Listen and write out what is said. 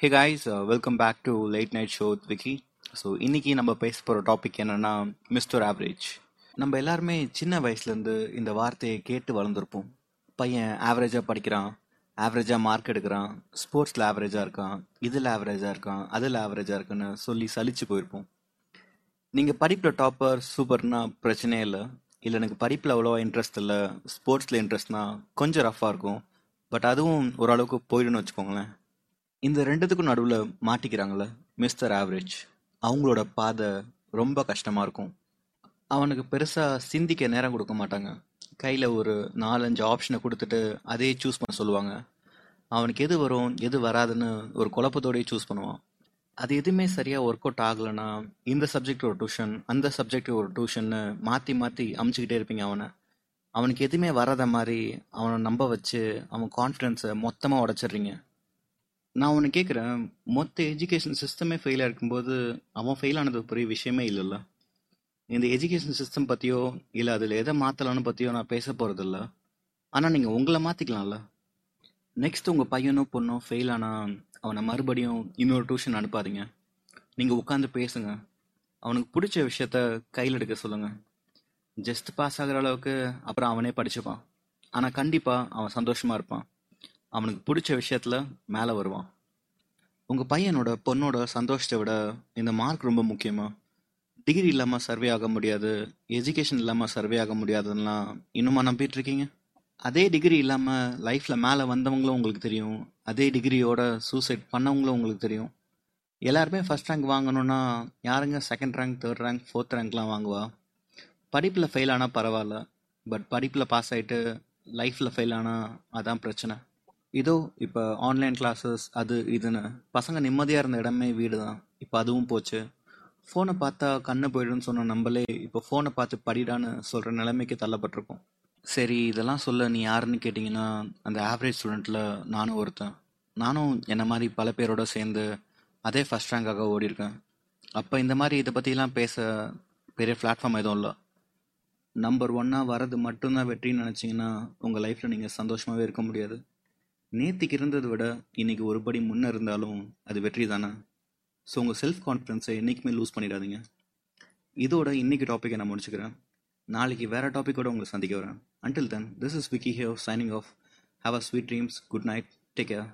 Hey guys welcome back to late night show Vicky so இன்னைக்கு நம்ம பேச போகிற டாபிக் என்னன்னா மிஸ்டர் ஆவரேஜ் நம்ம எல்லாருமே சின்ன வயசுலேருந்து இந்த வார்த்தையை கேட்டு வளர்ந்துருப்போம். பையன் ஆவரேஜாக படிக்கிறான் ஆவரேஜாக மார்க் எடுக்கிறான் ஸ்போர்ட்ஸில் ஆவரேஜாக இருக்கான் இதில் ஆவரேஜாக இருக்கான் அதில் ஆவரேஜாக இருக்குன்னு சொல்லி சலிச்சு போயிருப்போம். நீங்கள் படிப்பில் டாப்பர் சூப்பர்னா பிரச்சனையே இல்லை. இல்லை எனக்கு படிப்பில் அவ்வளோவா இன்ட்ரெஸ்ட் இல்லை ஸ்போர்ட்ஸில் இன்ட்ரெஸ்ட்னா கொஞ்சம் ரஃப்பாக இருக்கும். பட் அதுவும் ஓரளவுக்கு போயிடுன்னு வச்சுக்கோங்களேன். இந்த ரெண்டுத்துக்கும் நடுவில் மாட்டிக்கிறாங்களே மிஸ்டர் ஆவரேஜ் அவங்களோட பாதை ரொம்ப கஷ்டமாக இருக்கும். அவனுக்கு பெருசாக சிந்திக்க நேரம் கொடுக்க மாட்டாங்க. கையில் ஒரு நாலஞ்சு ஆப்ஷனை கொடுத்துட்டு அதே சூஸ் பண்ண சொல்லுவாங்க. அவனுக்கு எது வரும் எது வராதுன்னு ஒரு குழப்பத்தோடையே சூஸ் பண்ணுவான். அது எதுவுமே சரியாக ஒர்க் அவுட் ஆகலைன்னா இந்த சப்ஜெக்ட் ஒரு டியூஷன் அந்த சப்ஜெக்ட் ஒரு டியூஷன்னு மாற்றி மாற்றி அமைச்சிக்கிட்டே இருப்பீங்க அவனை. அவனுக்கு எதுவுமே வராத மாதிரி அவனை நம்ப வச்சு அவன் கான்ஃபிடென்ஸை மொத்தமாக உடச்சிடுறீங்க. நான் ஒன்று கேட்குறேன் மொத்த எஜுகேஷன் சிஸ்டமே ஃபெயிலாக இருக்கும்போது அவன் ஃபெயில் ஆனது பெரிய விஷயமே இல்லைல்ல? இந்த எஜுகேஷன் சிஸ்டம் பற்றியோ இல்லை அதில் எதை மாற்றலான்னு பற்றியோ நான் பேச போகிறதில்ல ஆனால் நீங்கள் உங்களை மாற்றிக்கலாம்ல நெக்ஸ்ட் உங்கள் பையனோ பொண்ணோ ஃபெயில் ஆனால் அவனை மறுபடியும் இன்னொரு டியூஷன் அனுப்பாதீங்க. நீங்கள் உட்காந்து பேசுங்க. அவனுக்கு பிடிச்ச விஷயத்த கையில் எடுக்க சொல்லுங்கள் ஜஸ்ட் பாஸ் ஆகிற அளவுக்கு அப்புறம் அவனே படிச்சுப்பான். ஆனால் கண்டிப்பாக அவன் சந்தோஷமாக இருப்பான். அவனுக்கு பிடிச்ச விஷயத்தில் மேலே வருவான். உங்கள் பையனோட பொண்ணோட சந்தோஷத்தை விட இந்த மார்க் ரொம்ப முக்கியமா? டிகிரி இல்லாமல் சர்வே ஆக முடியாது எஜுகேஷன் இல்லாமல் சர்வே ஆக முடியாதுன்னா இன்னுமா நம்பிட்டு இருக்கீங்க அதே டிகிரி இல்லாமல் லைஃப்பில் மேலே வந்தவங்களும் உங்களுக்கு தெரியும் அதே டிகிரியோட சூசைட் பண்ணவங்களும் உங்களுக்கு தெரியும். எல்லாருமே ஃபஸ்ட் ரேங்க் வாங்கணும்னா யாருங்க second rank third rank fourth ரேங்க்லாம் வாங்குவா? படிப்பில் ஃபெயில் ஆனால் பரவாயில்ல பட் படிப்பில் பாஸ் ஆகிட்டு லைஃப்பில் ஃபெயில் ஆனால் அதான் பிரச்சனை. இதோ இப்போ ஆன்லைன் கிளாஸஸ் அது இதுன்னு. பசங்க நிம்மதியாக இருந்த இடமே வீடு தான் இப்போ அதுவும் போச்சு. ஃபோனை பார்த்தா கண்ணு போயிடுன்னு சொன்ன நம்மளே இப்போ ஃபோனை பார்த்து படிடான்னு சொல்கிற நிலைமைக்கு தள்ளப்பட்டிருக்கோம். சரி இதெல்லாம் சொல்ல நீ யாருன்னு கேட்டிங்கன்னா அந்த ஆவரேஜ் ஸ்டூடெண்ட்டில் நானும் ஒருத்தன். நானும் என்ன மாதிரி பல பேரோட சேர்ந்து அதே ஃபஸ்ட் ரேங்காக ஓடிருக்கேன் அப்போ இந்த மாதிரி இதை பற்றிலாம் பேச பெரிய பிளாட்ஃபார்ம் எதுவும் இல்லை. நம்பர் ஒன்னாக வரது மட்டும்தான் வெற்றின்னு நினச்சிங்கன்னா உங்கள் லைஃப்பில் நீங்கள் சந்தோஷமாகவே இருக்க முடியாது. நேற்றுக்கு இருந்ததை விட இன்னைக்கு ஒரு படி முன்னே இருந்தாலும் அது வெற்றி தானே? ஸோ உங்கள் செல்ஃப் கான்ஃபிடன்ஸை என்றைக்குமே லூஸ் பண்ணிடாதீங்க. இதோட இன்னைக்கு டாப்பிக்கை நான் முடிச்சுக்கிறேன். நாளைக்கு வேறு டாப்பிக்கோட உங்களை சந்திக்க வரேன். Until then this is Vicky here signing off have a sweet dreams good night take care